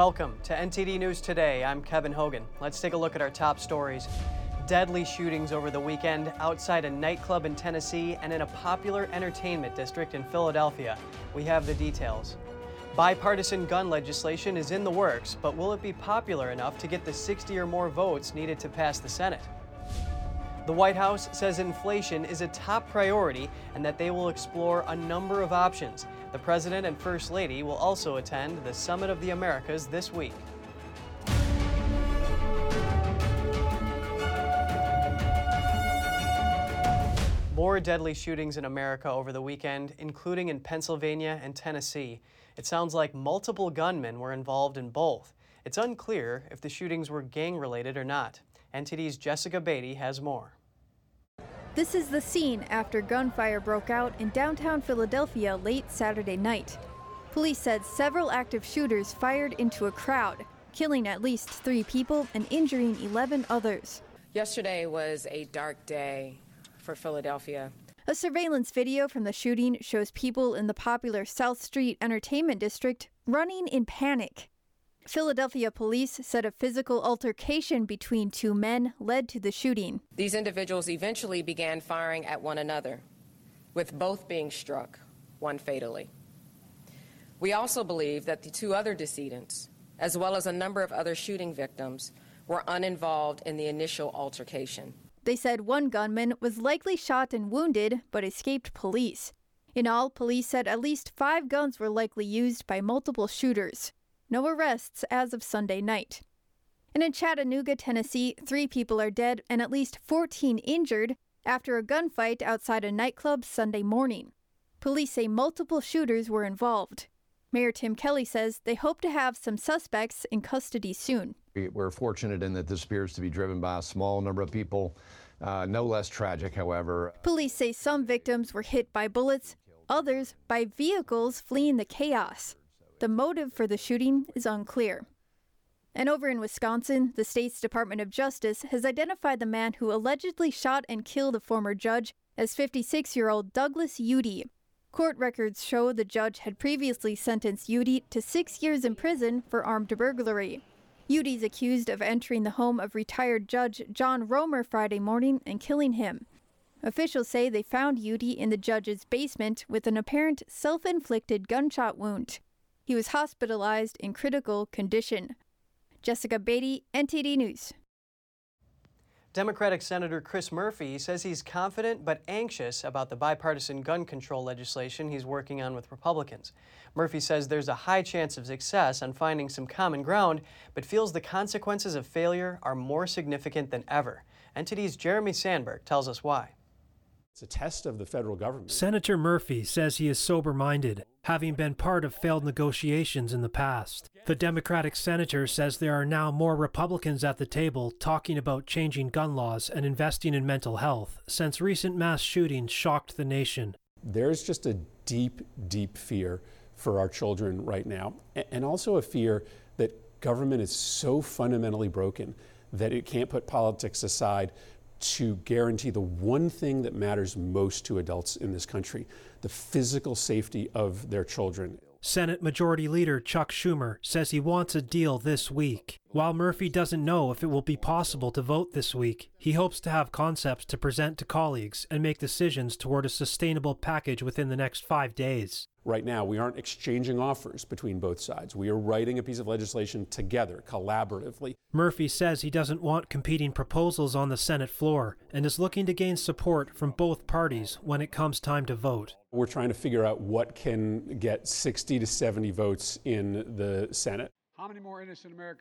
Welcome to NTD News Today. I'm Kevin Hogan. Let's take a look at our top stories. Deadly shootings over the weekend outside a nightclub in Tennessee and in a popular entertainment district in Philadelphia. We have the details. Bipartisan gun legislation is in the works, but will it be popular enough to get the 60 or more votes needed to pass the Senate? The White House says inflation is a top priority and that they will explore a number of options. The President and First Lady will also attend the Summit of the Americas this week. More deadly shootings in America over the weekend, including in Pennsylvania and Tennessee. It sounds like multiple gunmen were involved in both. It's unclear if the shootings were gang related or not. NTD's Jessica Beatty has more. This is the scene after gunfire broke out in downtown Philadelphia late Saturday night. Police said several active shooters fired into a crowd, killing at least three people and injuring 11 others. Yesterday was a dark day for Philadelphia. A surveillance video from the shooting shows people in the popular South Street Entertainment District running in panic. Philadelphia police said a physical altercation between two men led to the shooting. These individuals eventually began firing at one another, with both being struck, one fatally. We also believe that the two other decedents, as well as a number of other shooting victims, were uninvolved in the initial altercation. They said one gunman was likely shot and wounded but escaped police. In all, police said at least five guns were likely used by multiple shooters. No arrests as of Sunday night. And in Chattanooga, Tennessee, three people are dead and at least 14 injured after a gunfight outside a nightclub Sunday morning. Police say multiple shooters were involved. Mayor Tim Kelly says they hope to have some suspects in custody soon. We're fortunate in that this appears to be driven by a small number of people, uh, no less tragic, however. Police say some victims were hit by bullets, others by vehicles fleeing the chaos. The motive for the shooting is unclear. And over in Wisconsin, the state's Department of Justice has identified the man who allegedly shot and killed a former judge as 56 year old Douglas Uhde. Court records show the judge had previously sentenced Uhde to six years in prison for armed burglary. Uhde's accused of entering the home of retired Judge John Roemer Friday morning and killing him. Officials say they found Uhde in the judge's basement with an apparent self inflicted gunshot wound. He was hospitalized in critical condition. Jessica Beatty, NTD News. Democratic Senator Chris Murphy says he's confident but anxious about the bipartisan gun control legislation he's working on with Republicans. Murphy says there's a high chance of success on finding some common ground, but feels the consequences of failure are more significant than ever. NTD's Jeremy Sandberg tells us why. It's a test of the federal government. Senator Murphy says he is sober minded, having been part of failed negotiations in the past. The Democratic senator says there are now more Republicans at the table talking about changing gun laws and investing in mental health since recent mass shootings shocked the nation. There's just a deep, deep fear for our children right now, and also a fear that government is so fundamentally broken that it can't put politics aside to guarantee the one thing that matters most to adults in this country the physical safety of their children. Senate Majority Leader Chuck Schumer says he wants a deal this week. While Murphy doesn't know if it will be possible to vote this week, he hopes to have concepts to present to colleagues and make decisions toward a sustainable package within the next five days. Right now, we aren't exchanging offers between both sides. We are writing a piece of legislation together, collaboratively. Murphy says he doesn't want competing proposals on the Senate floor and is looking to gain support from both parties when it comes time to vote. We're trying to figure out what can get 60 to 70 votes in the Senate.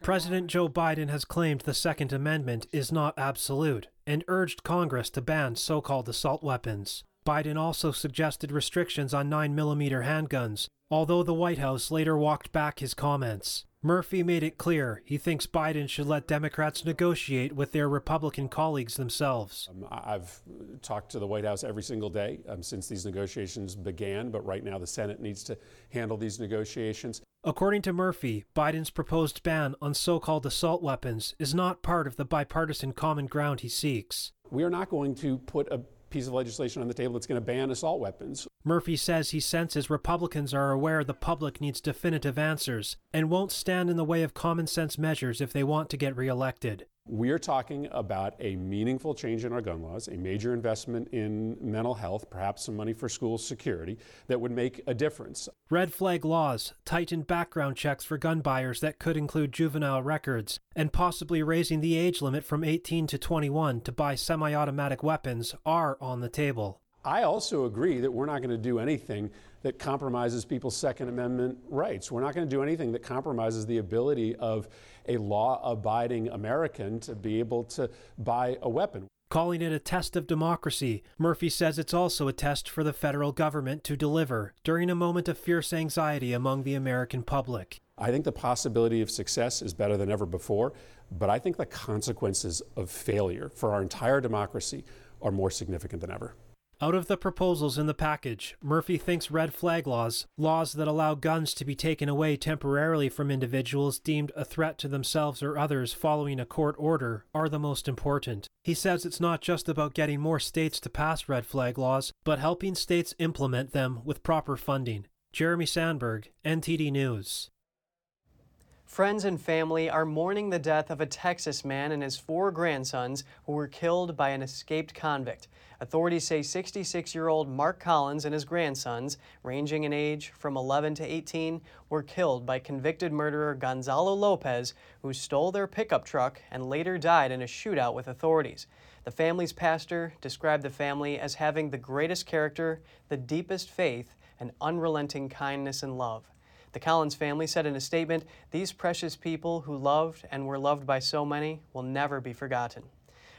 President Joe Biden has claimed the Second Amendment is not absolute and urged Congress to ban so called assault weapons. Biden also suggested restrictions on 9mm handguns, although the White House later walked back his comments. Murphy made it clear he thinks Biden should let Democrats negotiate with their Republican colleagues themselves. Um, I've talked to the White House every single day um, since these negotiations began, but right now the Senate needs to handle these negotiations. According to Murphy, Biden's proposed ban on so called assault weapons is not part of the bipartisan common ground he seeks. We are not going to put a piece of legislation on the table that's going to ban assault weapons. Murphy says he senses Republicans are aware the public needs definitive answers and won't stand in the way of common sense measures if they want to get reelected. We are talking about a meaningful change in our gun laws, a major investment in mental health, perhaps some money for school security that would make a difference. Red flag laws, tightened background checks for gun buyers that could include juvenile records, and possibly raising the age limit from 18 to 21 to buy semi automatic weapons are on the table. I also agree that we're not going to do anything that compromises people's Second Amendment rights. We're not going to do anything that compromises the ability of a law abiding American to be able to buy a weapon. Calling it a test of democracy, Murphy says it's also a test for the federal government to deliver during a moment of fierce anxiety among the American public. I think the possibility of success is better than ever before, but I think the consequences of failure for our entire democracy are more significant than ever. Out of the proposals in the package, Murphy thinks red flag laws, laws that allow guns to be taken away temporarily from individuals deemed a threat to themselves or others following a court order, are the most important. He says it's not just about getting more states to pass red flag laws, but helping states implement them with proper funding. Jeremy Sandberg, NTD News. Friends and family are mourning the death of a Texas man and his four grandsons who were killed by an escaped convict. Authorities say 66 year old Mark Collins and his grandsons, ranging in age from 11 to 18, were killed by convicted murderer Gonzalo Lopez, who stole their pickup truck and later died in a shootout with authorities. The family's pastor described the family as having the greatest character, the deepest faith, and unrelenting kindness and love. The Collins family said in a statement, These precious people who loved and were loved by so many will never be forgotten.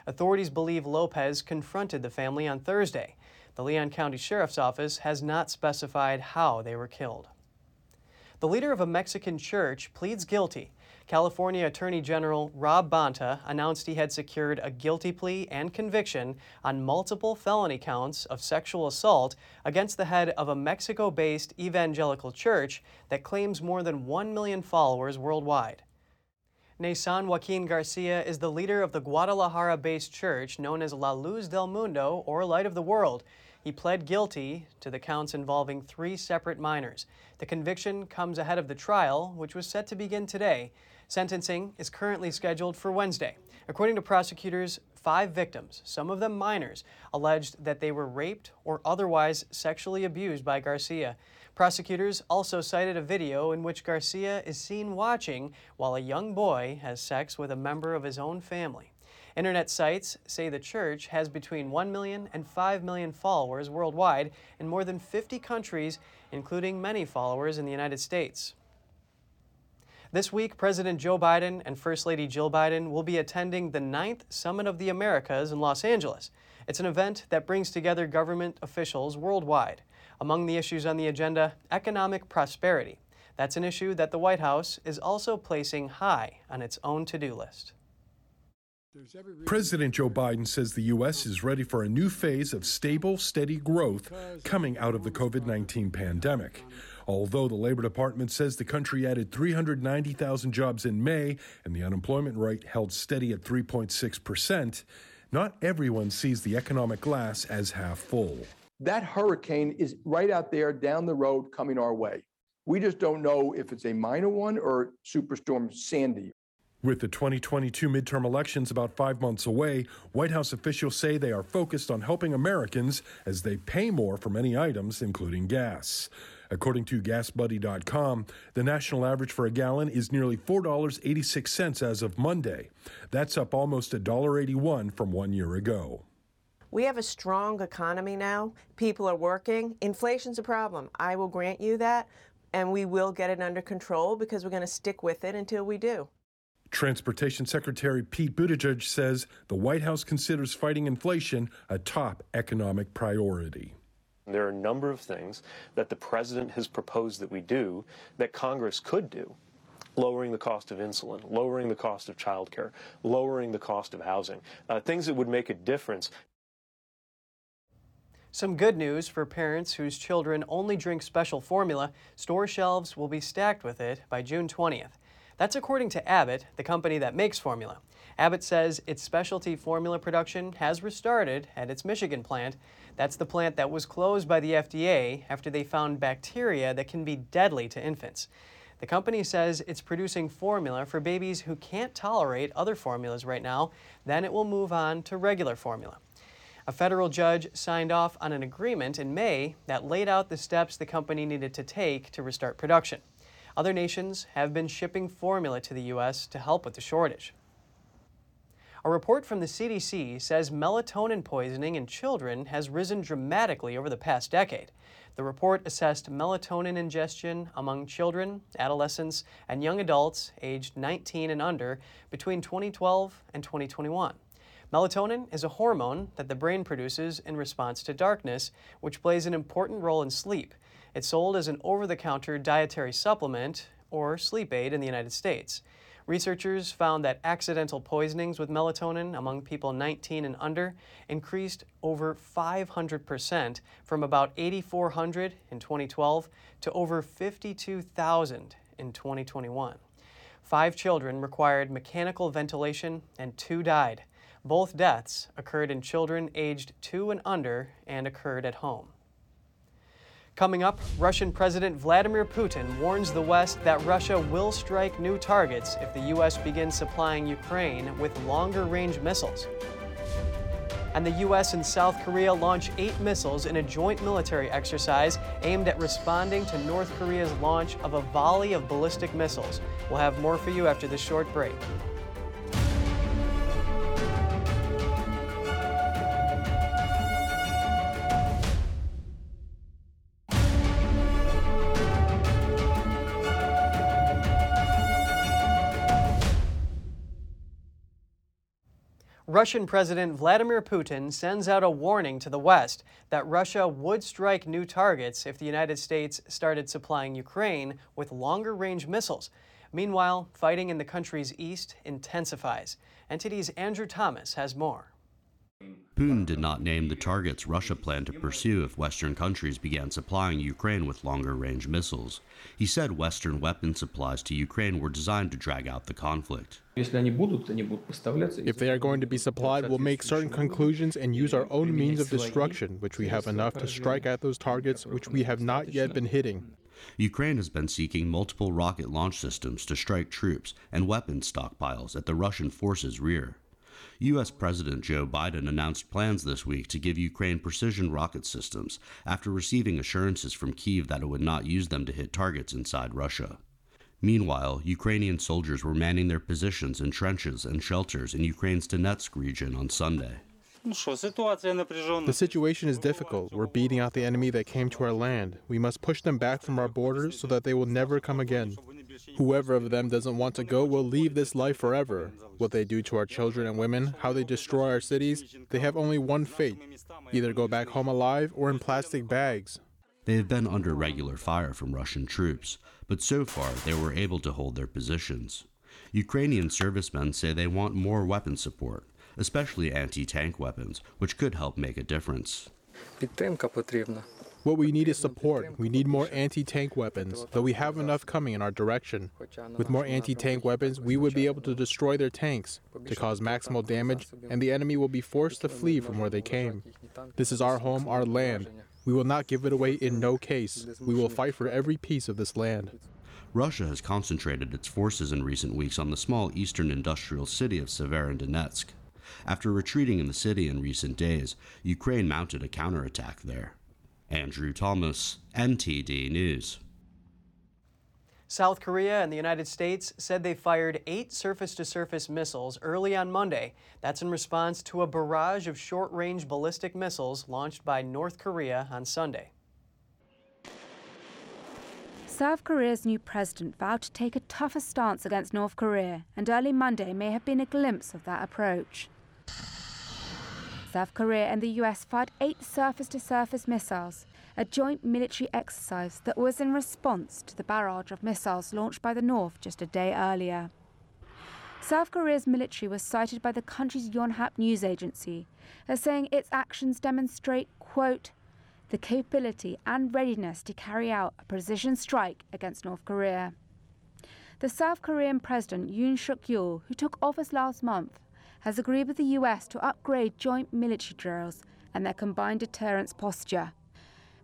Authorities believe Lopez confronted the family on Thursday. The Leon County Sheriff's Office has not specified how they were killed. The leader of a Mexican church pleads guilty. California Attorney General Rob Bonta announced he had secured a guilty plea and conviction on multiple felony counts of sexual assault against the head of a Mexico based evangelical church that claims more than 1 million followers worldwide. Naasón Joaquin Garcia is the leader of the Guadalajara based church known as La Luz del Mundo, or Light of the World. He pled guilty to the counts involving three separate minors. The conviction comes ahead of the trial, which was set to begin today. Sentencing is currently scheduled for Wednesday. According to prosecutors, five victims, some of them minors, alleged that they were raped or otherwise sexually abused by Garcia. Prosecutors also cited a video in which Garcia is seen watching while a young boy has sex with a member of his own family. Internet sites say the church has between 1 million and 5 million followers worldwide in more than 50 countries, including many followers in the United States. This week, President Joe Biden and First Lady Jill Biden will be attending the ninth Summit of the Americas in Los Angeles. It's an event that brings together government officials worldwide. Among the issues on the agenda, economic prosperity. That's an issue that the White House is also placing high on its own to do list. President Joe Biden says the U.S. is ready for a new phase of stable, steady growth coming out of the COVID 19 pandemic. Although the Labor Department says the country added 390,000 jobs in May and the unemployment rate held steady at 3.6 percent, not everyone sees the economic glass as half full that hurricane is right out there down the road coming our way. We just don't know if it's a minor one or Superstorm Sandy. With the 2022 midterm elections about five months away, White House officials say they are focused on helping Americans as they pay more for many items, including gas. According to GasBuddy.com, the national average for a gallon is nearly $4.86 as of Monday. That's up almost $1.81 from one year ago. We have a strong economy now. People are working. Inflation's a problem. I will grant you that. And we will get it under control because we're going to stick with it until we do. Transportation Secretary Pete Buttigieg says the White House considers fighting inflation a top economic priority. There are a number of things that the president has proposed that we do that Congress could do lowering the cost of insulin, lowering the cost of childcare, lowering the cost of housing, uh, things that would make a difference. Some good news for parents whose children only drink special formula. Store shelves will be stacked with it by June 20th. That's according to Abbott, the company that makes formula. Abbott says its specialty formula production has restarted at its Michigan plant. That's the plant that was closed by the FDA after they found bacteria that can be deadly to infants. The company says it's producing formula for babies who can't tolerate other formulas right now. Then it will move on to regular formula. A federal judge signed off on an agreement in May that laid out the steps the company needed to take to restart production. Other nations have been shipping formula to the U.S. to help with the shortage. A report from the CDC says melatonin poisoning in children has risen dramatically over the past decade. The report assessed melatonin ingestion among children, adolescents, and young adults aged 19 and under between 2012 and 2021. Melatonin is a hormone that the brain produces in response to darkness, which plays an important role in sleep. It's sold as an over the counter dietary supplement or sleep aid in the United States. Researchers found that accidental poisonings with melatonin among people 19 and under increased over 500% from about 8,400 in 2012 to over 52,000 in 2021. Five children required mechanical ventilation and two died. Both deaths occurred in children aged two and under and occurred at home. Coming up, Russian President Vladimir Putin warns the West that Russia will strike new targets if the U.S. begins supplying Ukraine with longer range missiles. And the U.S. and South Korea launch eight missiles in a joint military exercise aimed at responding to North Korea's launch of a volley of ballistic missiles. We'll have more for you after this short break. Russian President Vladimir Putin sends out a warning to the West that Russia would strike new targets if the United States started supplying Ukraine with longer range missiles. Meanwhile, fighting in the country's east intensifies. NTD's Andrew Thomas has more. Putin did not name the targets Russia planned to pursue if Western countries began supplying Ukraine with longer range missiles. He said Western weapon supplies to Ukraine were designed to drag out the conflict. If they are going to be supplied, we'll make certain conclusions and use our own means of destruction, which we have enough to strike at those targets which we have not yet been hitting. Ukraine has been seeking multiple rocket launch systems to strike troops and weapons stockpiles at the Russian forces' rear. U.S. President Joe Biden announced plans this week to give Ukraine precision rocket systems after receiving assurances from Kiev that it would not use them to hit targets inside Russia. Meanwhile, Ukrainian soldiers were manning their positions in trenches and shelters in Ukraine's Donetsk region on Sunday. The situation is difficult. We're beating out the enemy that came to our land. We must push them back from our borders so that they will never come again. Whoever of them doesn't want to go will leave this life forever. What they do to our children and women, how they destroy our cities, they have only one fate either go back home alive or in plastic bags. They have been under regular fire from Russian troops, but so far they were able to hold their positions. Ukrainian servicemen say they want more weapon support, especially anti tank weapons, which could help make a difference. What we need is support. We need more anti tank weapons, though we have enough coming in our direction. With more anti tank weapons, we would be able to destroy their tanks, to cause maximal damage, and the enemy will be forced to flee from where they came. This is our home, our land. We will not give it away in no case. We will fight for every piece of this land. Russia has concentrated its forces in recent weeks on the small eastern industrial city of Severodonetsk. After retreating in the city in recent days, Ukraine mounted a counterattack there. Andrew Thomas, NTD News. South Korea and the United States said they fired eight surface to surface missiles early on Monday. That's in response to a barrage of short range ballistic missiles launched by North Korea on Sunday. South Korea's new president vowed to take a tougher stance against North Korea, and early Monday may have been a glimpse of that approach. South Korea and the US fired eight surface to surface missiles, a joint military exercise that was in response to the barrage of missiles launched by the North just a day earlier. South Korea's military was cited by the country's Yonhap news agency as saying its actions demonstrate, quote, the capability and readiness to carry out a precision strike against North Korea. The South Korean President Yoon Suk Yeol, who took office last month, has agreed with the US to upgrade joint military drills and their combined deterrence posture.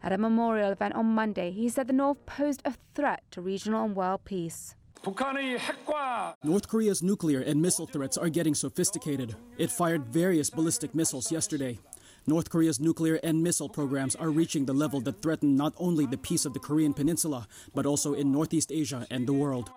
At a memorial event on Monday, he said the North posed a threat to regional and world peace. North Korea's nuclear and missile threats are getting sophisticated. It fired various ballistic missiles yesterday. North Korea's nuclear and missile programs are reaching the level that threaten not only the peace of the Korean peninsula, but also in Northeast Asia and the world.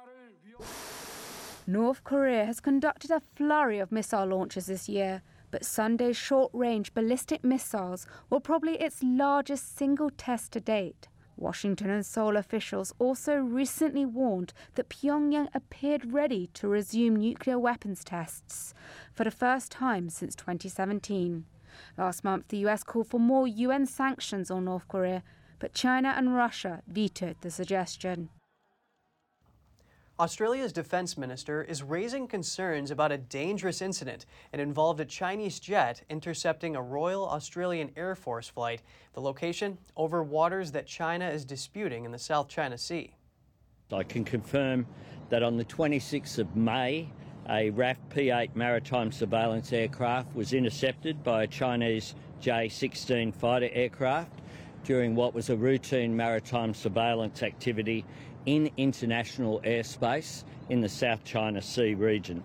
North Korea has conducted a flurry of missile launches this year, but Sunday's short range ballistic missiles were probably its largest single test to date. Washington and Seoul officials also recently warned that Pyongyang appeared ready to resume nuclear weapons tests for the first time since 2017. Last month, the US called for more UN sanctions on North Korea, but China and Russia vetoed the suggestion. Australia's defense minister is raising concerns about a dangerous incident. It involved a Chinese jet intercepting a Royal Australian Air Force flight, the location over waters that China is disputing in the South China Sea. I can confirm that on the 26th of May, a RAAF P 8 maritime surveillance aircraft was intercepted by a Chinese J 16 fighter aircraft during what was a routine maritime surveillance activity in international airspace in the South China Sea region.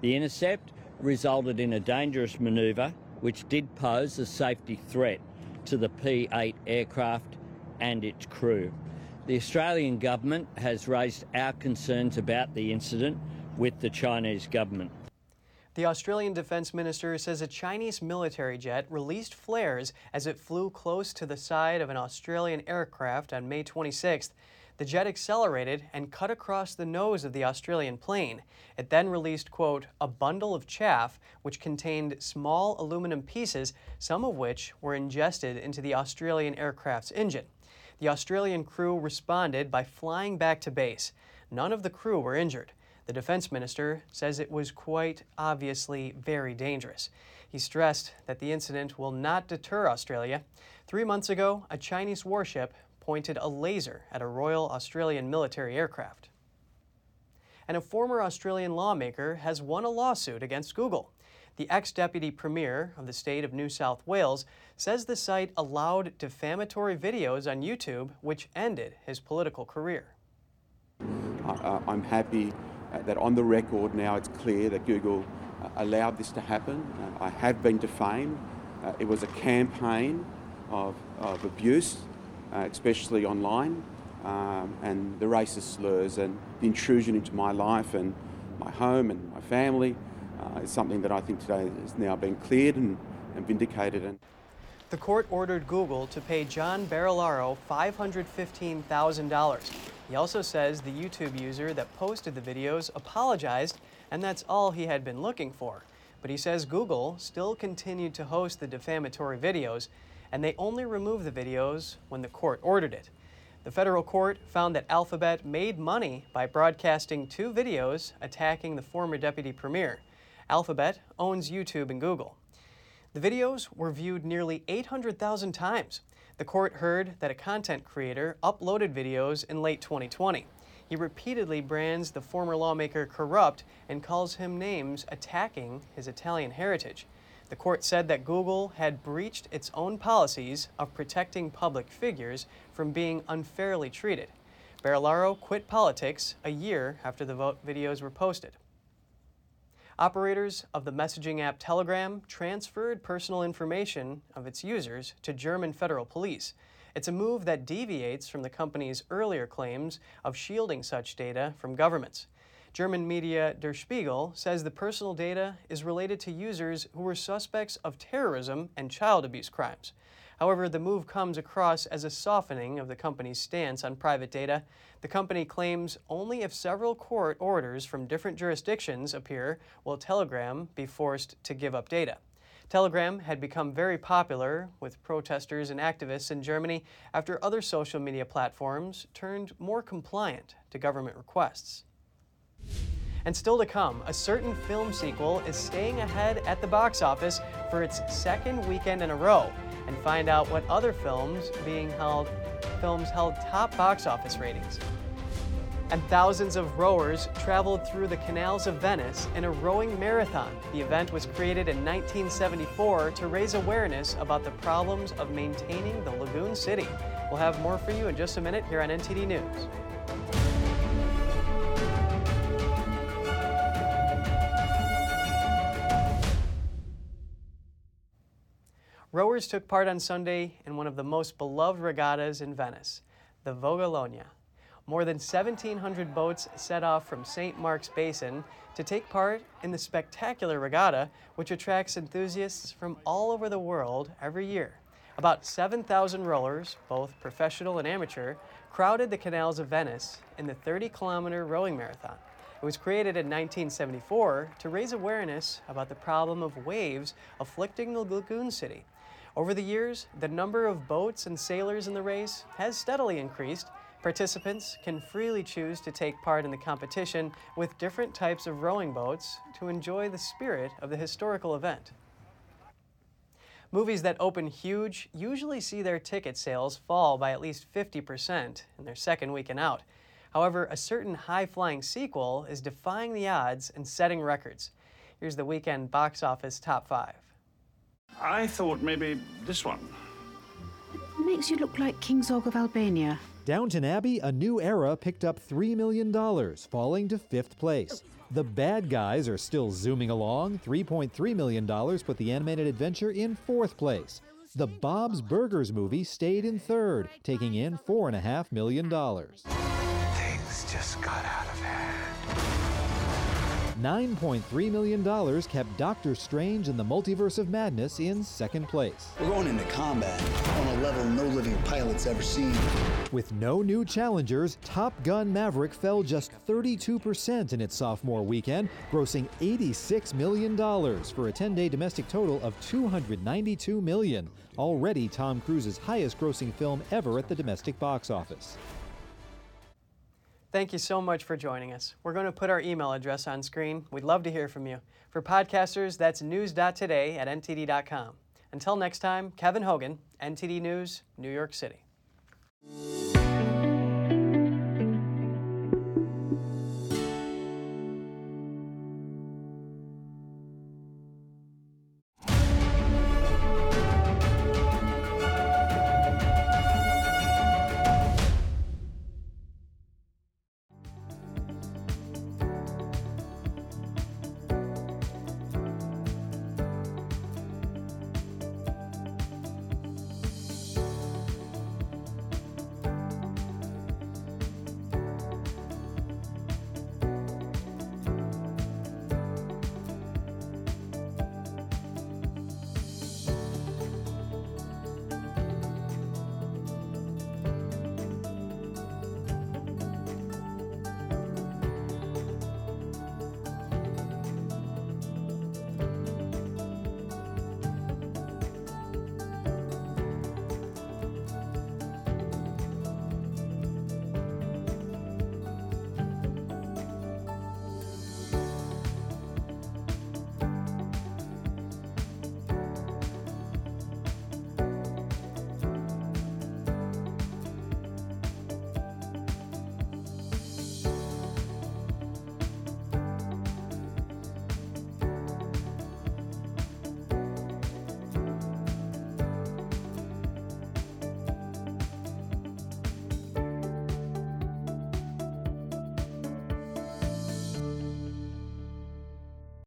The intercept resulted in a dangerous manoeuvre which did pose a safety threat to the P 8 aircraft and its crew. The Australian government has raised our concerns about the incident with the Chinese government. The Australian Defence Minister says a Chinese military jet released flares as it flew close to the side of an Australian aircraft on May 26th. The jet accelerated and cut across the nose of the Australian plane. It then released, quote, a bundle of chaff which contained small aluminum pieces, some of which were ingested into the Australian aircraft's engine. The Australian crew responded by flying back to base. None of the crew were injured. The defense minister says it was quite obviously very dangerous. He stressed that the incident will not deter Australia. Three months ago, a Chinese warship pointed a laser at a Royal Australian military aircraft. And a former Australian lawmaker has won a lawsuit against Google. The ex deputy premier of the state of New South Wales says the site allowed defamatory videos on YouTube, which ended his political career. Uh, I'm happy uh, that on the record now it's clear that Google uh, allowed this to happen. I have been defamed. Uh, it was a campaign of, of abuse uh, especially online, um, and the racist slurs and the intrusion into my life and my home and my family uh, is something that I think today has now been cleared and, and vindicated. And the court ordered Google to pay John Barilaro $515,000. He also says the YouTube user that posted the videos apologized, and that's all he had been looking for. But he says Google still continued to host the defamatory videos and they only removed the videos when the court ordered it. The federal court found that Alphabet made money by broadcasting two videos attacking the former deputy premier. Alphabet owns YouTube and Google. The videos were viewed nearly 800,000 times. The court heard that a content creator uploaded videos in late 2020. He repeatedly brands the former lawmaker corrupt and calls him names attacking his Italian heritage. The court said that Google had breached its own policies of protecting public figures from being unfairly treated. Barilaro quit politics a year after the vote videos were posted. Operators of the messaging app Telegram transferred personal information of its users to German federal police. It's a move that deviates from the company's earlier claims of shielding such data from governments. German media Der Spiegel says the personal data is related to users who were suspects of terrorism and child abuse crimes. However, the move comes across as a softening of the company's stance on private data. The company claims only if several court orders from different jurisdictions appear will Telegram be forced to give up data. Telegram had become very popular with protesters and activists in Germany after other social media platforms turned more compliant to government requests. And still to come, a certain film sequel is staying ahead at the box office for its second weekend in a row. And find out what other films being held films held top box office ratings. And thousands of rowers traveled through the canals of Venice in a rowing marathon. The event was created in 1974 to raise awareness about the problems of maintaining the lagoon city. We'll have more for you in just a minute here on NTD News. Rowers took part on Sunday in one of the most beloved regattas in Venice, the Vogalonga. More than 1,700 boats set off from St. Mark's Basin to take part in the spectacular regatta, which attracts enthusiasts from all over the world every year. About 7,000 rowers, both professional and amateur, crowded the canals of Venice in the 30 kilometer rowing marathon. It was created in 1974 to raise awareness about the problem of waves afflicting the lagoon city. Over the years, the number of boats and sailors in the race has steadily increased, Participants can freely choose to take part in the competition with different types of rowing boats to enjoy the spirit of the historical event. Movies that open huge usually see their ticket sales fall by at least 50% in their second weekend out. However, a certain high flying sequel is defying the odds and setting records. Here's the weekend box office top five. I thought maybe this one. It makes you look like King Zog of Albania. Downton Abbey, A New Era picked up $3 million, falling to fifth place. The Bad Guys are still zooming along. $3.3 million put the animated adventure in fourth place. The Bob's Burgers movie stayed in third, taking in $4.5 million. Things just got out of hand. $9.3 million kept Doctor Strange and the Multiverse of Madness in second place. We're going into combat on a level no living pilot's ever seen. With no new challengers, Top Gun Maverick fell just 32% in its sophomore weekend, grossing $86 million for a 10 day domestic total of $292 million, already Tom Cruise's highest grossing film ever at the domestic box office. Thank you so much for joining us. We're going to put our email address on screen. We'd love to hear from you. For podcasters, that's news.today at ntd.com. Until next time, Kevin Hogan, NTD News, New York City.